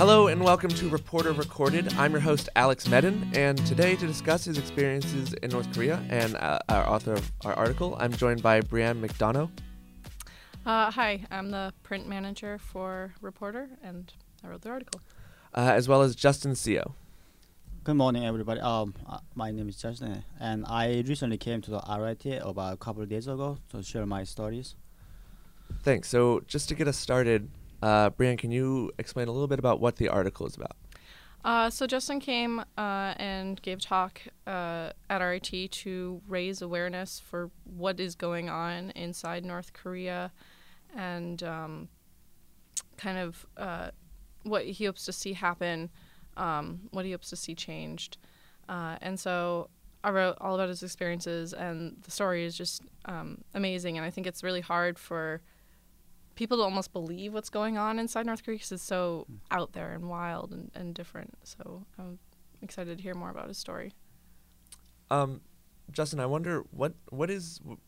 Hello and welcome to Reporter Recorded. I'm your host, Alex Medin, and today to discuss his experiences in North Korea and uh, our author of our article, I'm joined by Brianne McDonough. Uh, hi, I'm the print manager for Reporter, and I wrote the article. Uh, as well as Justin Seo. Good morning, everybody. Um, uh, my name is Justin, and I recently came to the RIT about a couple of days ago to share my stories. Thanks. So, just to get us started, uh, Brianne, can you explain a little bit about what the article is about? Uh, so Justin came uh, and gave a talk uh, at RIT to raise awareness for what is going on inside North Korea, and um, kind of uh, what he hopes to see happen, um, what he hopes to see changed, uh, and so I wrote all about his experiences, and the story is just um, amazing, and I think it's really hard for people to almost believe what's going on inside North Korea because it's so out there and wild and, and different. So I'm excited to hear more about his story. Um, Justin, I wonder what what is w-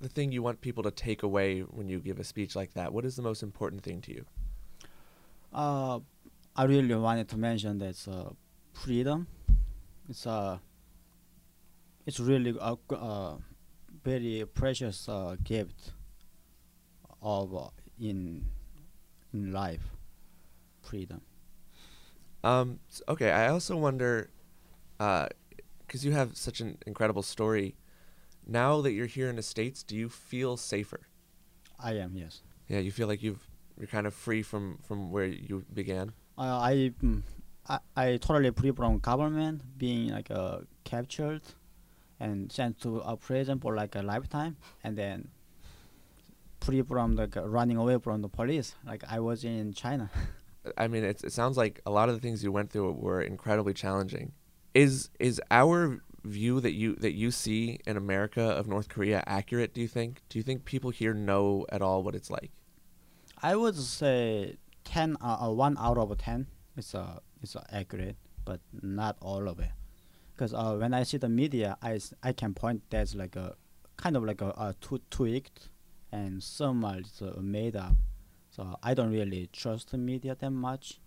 the thing you want people to take away when you give a speech like that? What is the most important thing to you? Uh, I really wanted to mention that uh, freedom. It's a. It's really a, uh, very precious uh, gift of uh, in in life. Freedom. Um, okay, I also wonder, because you have such an incredible story. Now that you're here in the states, do you feel safer? I am yes. Yeah, you feel like you've you're kind of free from from where you began. Uh, I, mm, I I totally free from government being like uh, captured and sent to a prison for like a lifetime, and then free from like uh, running away from the police. Like I was in China. I mean, it's, it sounds like a lot of the things you went through were incredibly challenging. Is is our view that you that you see in America of North Korea accurate? Do you think? Do you think people here know at all what it's like? I would say ten, uh, uh, one out of ten is uh, is uh, accurate, but not all of it. Because uh, when I see the media, i i can point that's like a kind of like a, a tw- tweaked, and some are uh, made up. So I don't really trust the media that much,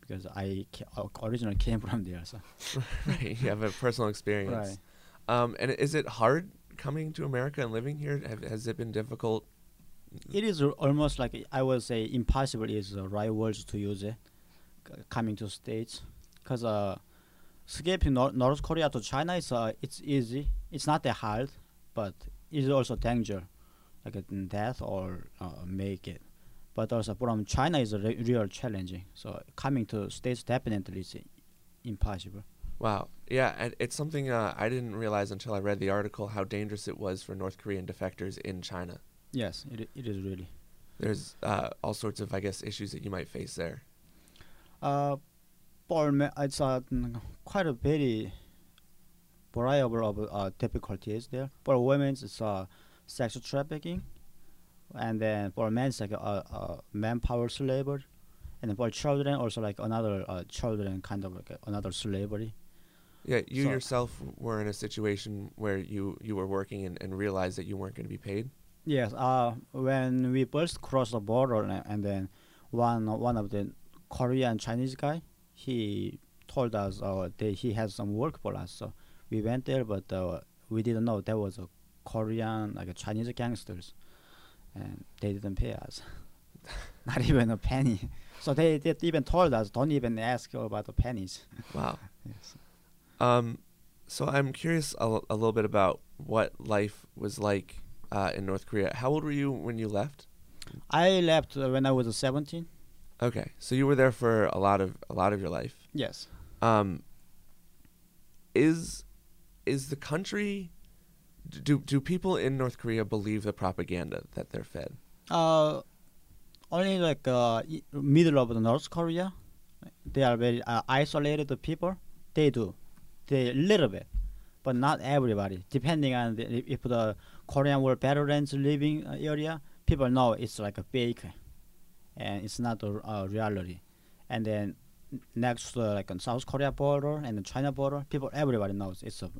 because I ca- originally came from there. So right, you have a personal experience. right. Um, and is it hard coming to America and living here? Have, has it been difficult? It is al- almost like I would say impossible is the right words to use it. c- Coming to states, because uh, escaping Nor- North Korea to China is uh, it's easy. It's not that hard, but it's also danger, like uh, death or uh, make it. But also from China is a re- real challenging. So coming to states definitely is impossible. Wow. Yeah, and it's something uh, I didn't realize until I read the article how dangerous it was for North Korean defectors in China. Yes, it it is really. There's uh, all sorts of, I guess, issues that you might face there. Uh, for me, it's uh, quite a very variable of uh, difficulties there. For women, it's uh, sex trafficking, and then for men, it's like uh, uh, manpower slavery, and for children, also like another uh, children kind of like another slavery. Yeah, you So- yourself were in a situation where you, you were working and, and realized that you weren't going to be paid. Yes, uh, when we first crossed the border, and, and then one one of the Korean Chinese guy, he told us uh, that he has some work for us. So we went there, but uh, we didn't know that was a Korean like a Chinese gangsters, and they didn't pay us, not even a penny. So they, they even told us, don't even ask about the pennies. Wow. Yes. Um, so I'm curious a, l- a little bit about what life was like uh, in North Korea. How old were you when you left? I left uh, when I was 17. Okay, so you were there for a lot of a lot of your life. Yes. Um, is is the country do do people in North Korea believe the propaganda that they're fed? Uh, only like uh, middle of the North Korea, they are very uh, isolated people. They do, they little bit, but not everybody. Depending on the, if- the Korean War veterans living uh, area, people know it's like a fake, and it's not a uh, reality. And then next to like on South Korea border and the China border, people everybody knows it's a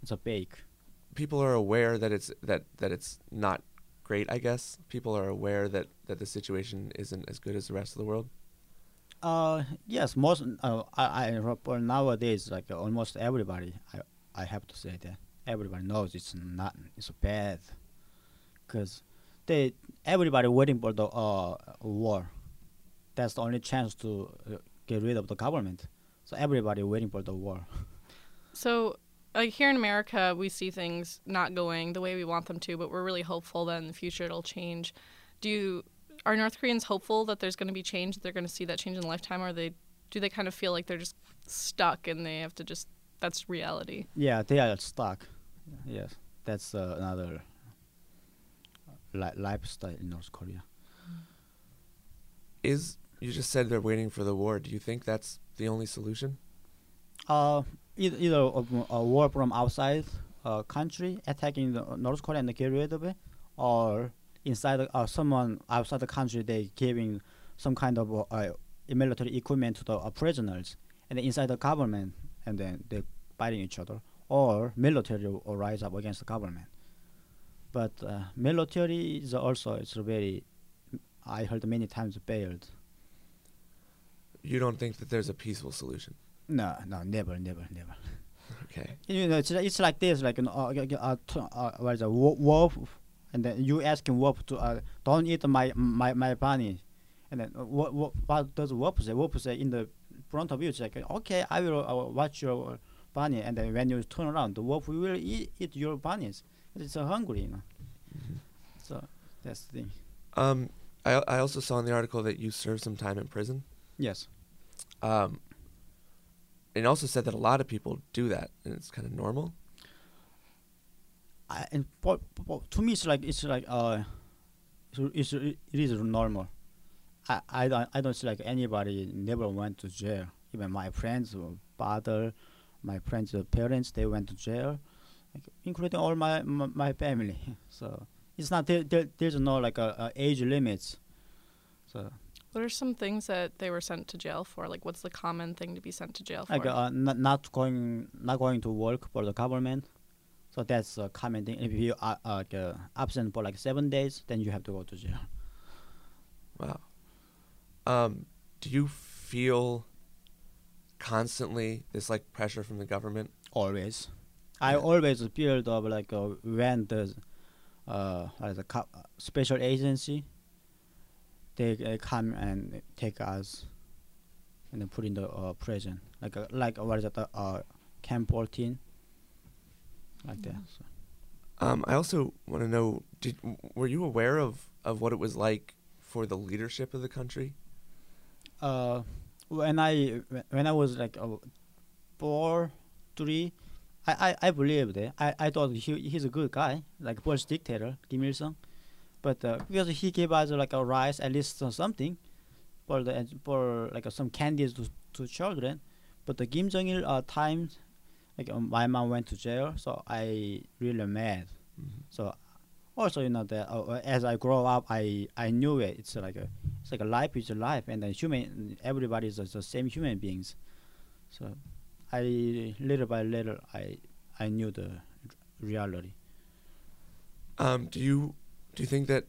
it's a fake. People are aware that it's that that it's not great. I guess people are aware that that the situation isn't as good as the rest of the world. Uh, yes, most uh, I, I nowadays like uh, almost everybody I I have to say that everybody knows it's not it's bad, because they everybody waiting for the uh war. That's the only chance to uh, get rid of the government. So everybody waiting for the war. So, like here in America, we see things not going the way we want them to, but we're really hopeful that in the future it'll change. Do you, are North Koreans hopeful that there's going to be change? That they're going to see that change in a lifetime, or they do they kind of feel like they're just stuck and they have to just that's reality? Yeah, they are stuck. Yes, that's uh, another li- lifestyle in North Korea. Is you just said they're waiting for the war? Do you think that's the only solution? Uh, either, of, a war from outside uh, country attacking the North Korea and of it, or inside the, uh, someone outside the country they giving some kind of uh, uh, military equipment to the uh, prisoners, and inside the government, and then they fighting each other, or military will rise up against the government. But uh, military is also it's very, I heard many times failed. You don't think that there's a peaceful solution? No, no, never, never, never. Okay. You know, it's, it's like this, like an, uh, uh, uh, uh, what is wo- wolf, and then you asking wolf to uh, don't eat my my my bunny, and then uh, what what what does wolf say? Wolf say in the front of you, it's like okay, I will uh, watch your bunny, and then when you turn around, the wolf will eat, eat your bunnies. It's uh, hungry, you know. So that's the thing. Um, I I also saw in the article that you served some time in prison. Yes. Um, it also said that a lot of people do that, and it's kind of normal. I, and to me, it's like it's like uh, it's, it is normal. I, I don't I don't see like anybody never went to jail. Even my friends, uh, father, my friends' parents, they went to jail, like, including all my, my my family. So it's not there, there there's no like a, a age limits. So What are some things that they were sent to jail for? Like, what's the common thing to be sent to jail for? like uh, not not going not going to work for the government. So that's a common thing. If you are uh, uh, absent for like seven days, then you have to go to jail. Wow. Um, do you feel constantly this like pressure from the government? always. I always feel of like uh, when the uh the co- special agency they uh, come and take us and then put in the uh, prison like uh, like what is it uh, uh camp 14 like that so. Um, I also want to know: Did were you aware of of what it was like for the leadership of the country? uh when I when I was like uh, four three I, I, I believed it. I, I thought he he's a good guy, like Polish dictator, Kim Il Sung. But uh, because he gave us like a rice, at least uh, something, for the for like uh, some candies to to children. But the Kim Jong Il uh, times, like uh, my mom went to jail, so I really mad. So also you know that uh, uh, as I grow up, I I knew it. It's like a it's like a life is a life, and then human everybody is the same human beings. So I little by little I I knew the reality. Um, do you do you think that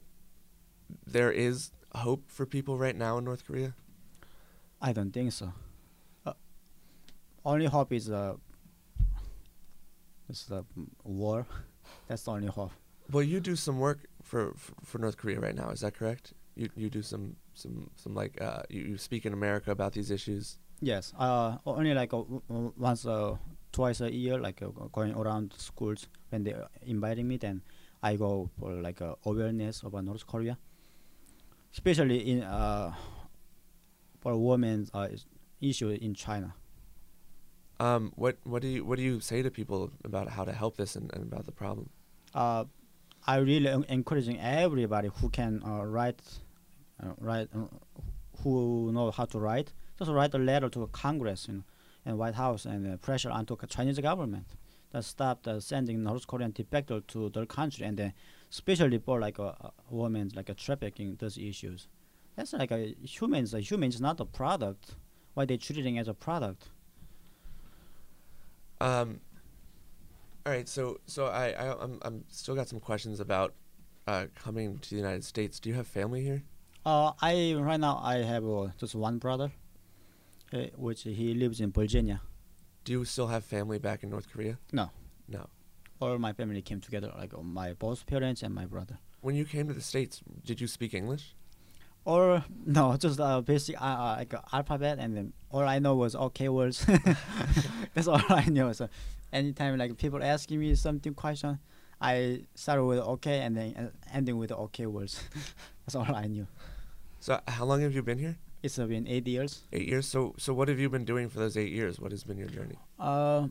there is hope for people right now in North Korea? I don't think so. Uh, only hope is uh, is the war. That's the only hope. Well, you do some work for, for for North Korea right now. Is that correct? You you do some some some like uh, you, you speak in America about these issues. Yes. Uh, only like uh, once uh, twice a year, like uh, going around schools when they inviting me, then I go for like uh, awareness about North Korea, especially in uh, for women's uh, issue in China. Um, what what do you what do you say to people about how to help this and, and about the problem? uh, I really en- encouraging everybody who can uh, write, uh, write, uh, who know how to write, just write a letter to Congress know, and White House and uh, pressure onto Chinese government that stop the sending North Korean defector to their country and then especially for like uh, uh, women like uh, trafficking those issues. That's like a humans. A human is not a product. Why they treating as a product? Um, all right, so so I, I I'm I'm still got some questions about uh, coming to the United States. Do you have family here? Uh, I right now I have uh, just one brother. uh, which he lives in Virginia. Do you still have family back in North Korea? No. No. All my family came together, like uh, my both parents and my brother. When you came to the states, did you speak English? Or no, just uh, basic uh, uh, like uh, alphabet, and then all I know was okay words. That's all I know. So anytime like people asking me something question, I start with okay and then uh, ending with okay words. That's all I knew. So how long have you been here? It's uh, been eight years. Eight years. So so what have you been doing for those eight years? What has been your journey? Uh,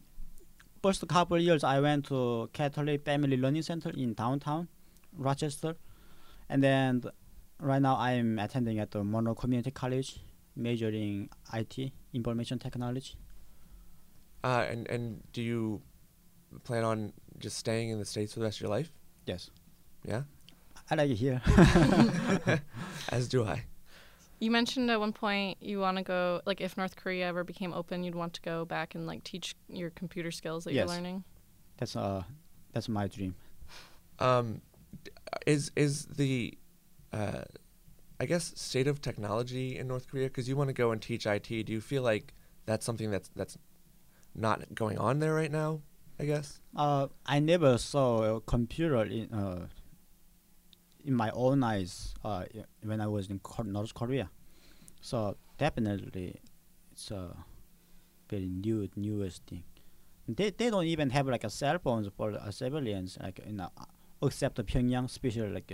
first couple years I went to Catholic Family Learning Center in downtown Rochester, and then right now I'm attending at the Monroe Community College, majoring IT, information technology. Uh, and and do you plan on just staying in the states for the rest of your life? Yes, Yeah. I like it here. As do I. You mentioned at one point you want to go, like, if North Korea ever became open, you'd want to go back and like teach your computer skills that Yes. you're learning. that's uh, that's my dream. Um, is is the, uh, I guess state of technology in North Korea? Because you want to go and teach IT. Do you feel like that's something that's that's not going on there right now? I guess. Uh, I never saw a computer in uh, in my own eyes uh, when I was in North Korea. So definitely, it's a very new newest thing. They they don't even have like a cell phones for uh, civilians like you know except the Pyongyang, special like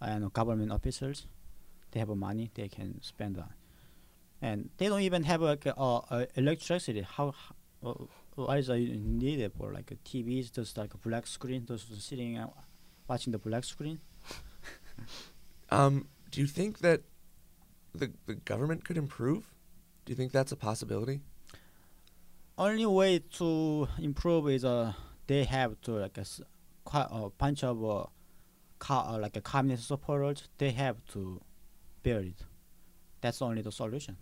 uh, government officials. They have money they can spend on, and they don't even have like uh, uh, electricity. How, how what is uh, needed for like TVs, just like a black screen, just sitting and watching the black screen. Um, do you think that the the government could improve? Do you think that's a possibility? Only way to improve is uh they have to like a, a bunch of uh, uh, like a communist supporters. They have to bear it. That's only the solution.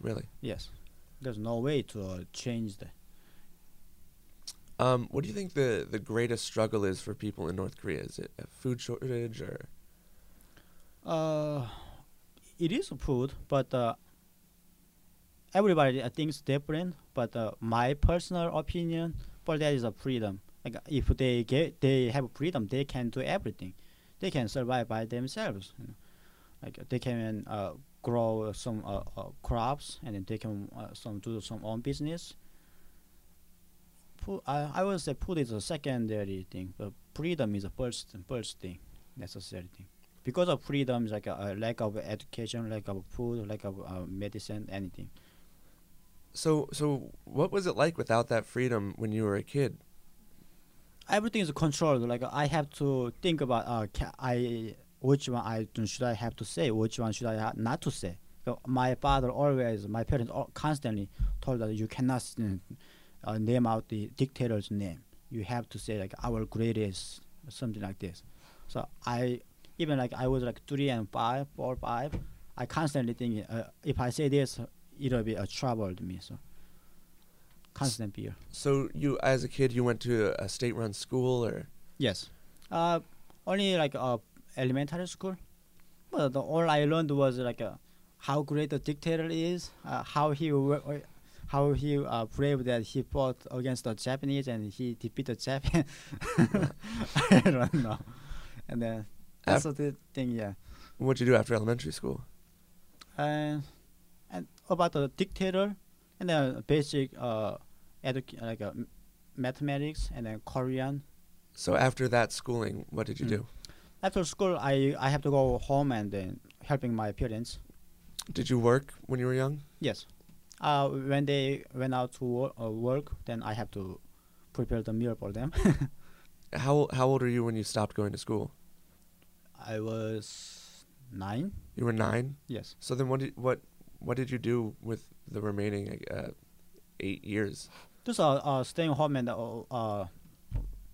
Really? Yes, there's no way to uh, change that. Um, what do you think the the greatest struggle is for people in North Korea? Is it a food shortage or? Uh, it is food, but uh, everybody thinks different. But uh, my personal opinion for that is a freedom. Like if they get, they have freedom, they can do everything. They can survive by themselves. You know? Like they can uh, grow some uh, uh, crops, and then they can uh, some do some own business. Food, I I would say food is a secondary thing, but freedom is a first first thing, necessary thing because of freedom, like a, a lack of education, lack of food, lack of uh, medicine, anything. So so what was it like without that freedom when you were a kid? Everything is controlled. Like I have to think about uh, ca- I which one I should I have to say, which one should I ha- not to say. So my father always, my parents constantly told us you cannot uh, name out the dictator's name. You have to say like our greatest, something like this. So I even like I was like three and five, four, five. I constantly think uh, if I say this, it'll be a trouble to me. So constant fear. So you as a kid you went to a state-run school or Yes. Uh, only like uh, elementary school. But the, all I learned was like uh, how great the dictator is, uh, how he wo- uh, how he uh, brave that he fought against the Japanese and he defeated Japan. I don't know. And then that's the thing, yeah. what'd you do after elementary school? And and about the dictator, and then basic uh, educ- like uh, mathematics and then Korean So after that schooling, what did you Mm. do? After school, I I have to go home and then helping my parents. Did you work when you were young? Yes. Uh, when they went out to wor- uh, work, then I have to prepare the meal for them. How how old are you when you stopped going to school? I was nine. You were nine. Yes. So then what did what what did you do with the remaining uh, eight years? Just uh, uh staying home and uh, uh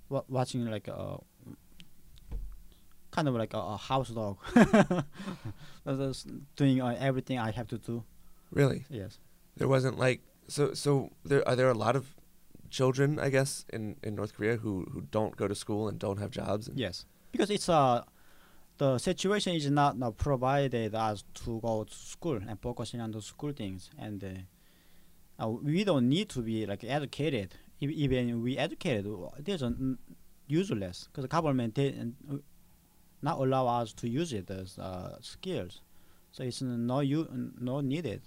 watching like uh kind of like a, a house dog. Just doing uh, everything I have to do. Really? Yes. There wasn't like so so there are there a lot of children I guess in, in North Korea who, who don't go to school and don't have jobs and Yes, because it's uh the situation is not uh, provided us to go to school and focusing on the school things, and uh, uh, we don't need to be like educated. If, even we educated, there's a n- useless because the government they, uh, not allow us to use it as uh, skills, so it's no you no needed.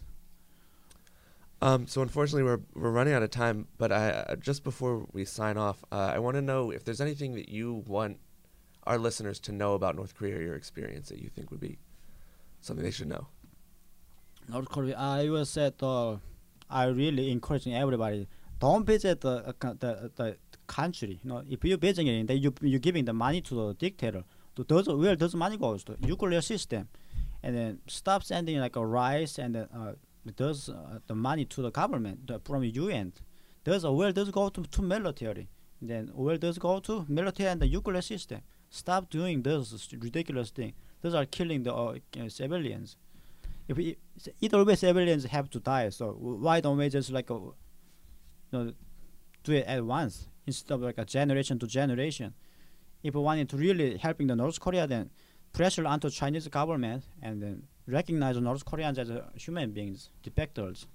Um, so unfortunately, we're we're running out of time. But I uh, just before we sign off, uh, I want to know if there's anything that you want our listeners to know about North Korea, or your experience that you think would be something they should know. North Korea, I will say uh, I really encouraging everybody don't visit the uh, the, the country. You know, if you're visiting it, then you you giving the money to the dictator. To those where does money goes to nuclear system, and then stop sending like a rice and uh, does uh, the money to the government the, from UN. Uh, where does go to, to military, then where does go to military and the nuclear system. Stop doing those ridiculous things. Those are killing the uh, uh, civilians. If we, either way, civilians have to die. So why don't we just like, uh, you know, do it at once instead of like a generation to generation? If we wanted to really helping the North Korea, then pressure onto Chinese government and then recognize the North Koreans as uh, human beings, defectors.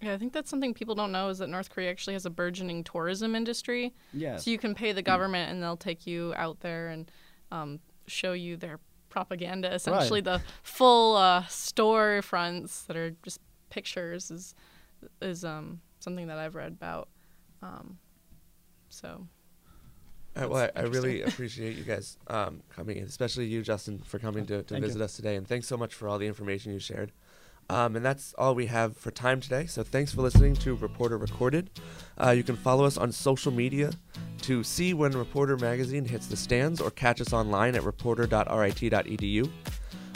Yeah, I think that's something people don't know is that North Korea actually has a burgeoning tourism industry. Yes. So you can pay the government and they'll take you out there and um, show you their propaganda. Essentially, the full uh, store fronts that are just pictures is is um, something that I've read about. Um, so Uh, well, I, I really appreciate you guys um, coming in, especially you, Justin, for coming to, to Thank you. visit us today. And thanks so much for all the information you shared. Um, and that's all we have for time today. So thanks for listening to Reporter Recorded. Uh, you can follow us on social media to see when Reporter Magazine hits the stands or catch us online at reporter.rit.edu.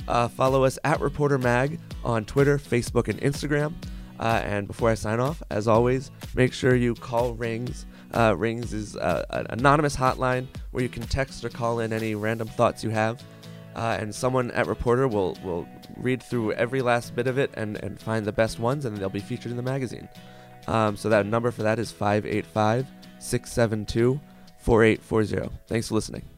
Uh, follow us at Reporter Mag on Twitter, Facebook, and Instagram. Uh, and before I sign off, as always, make sure you call Rings. Uh, Rings is uh, an anonymous hotline where you can text or call in any random thoughts you have. Uh, and someone at Reporter will, will read through every last bit of it and, and find the best ones, and they'll be featured in the magazine. Um, so that number for that is 585 672 4840. Thanks for listening.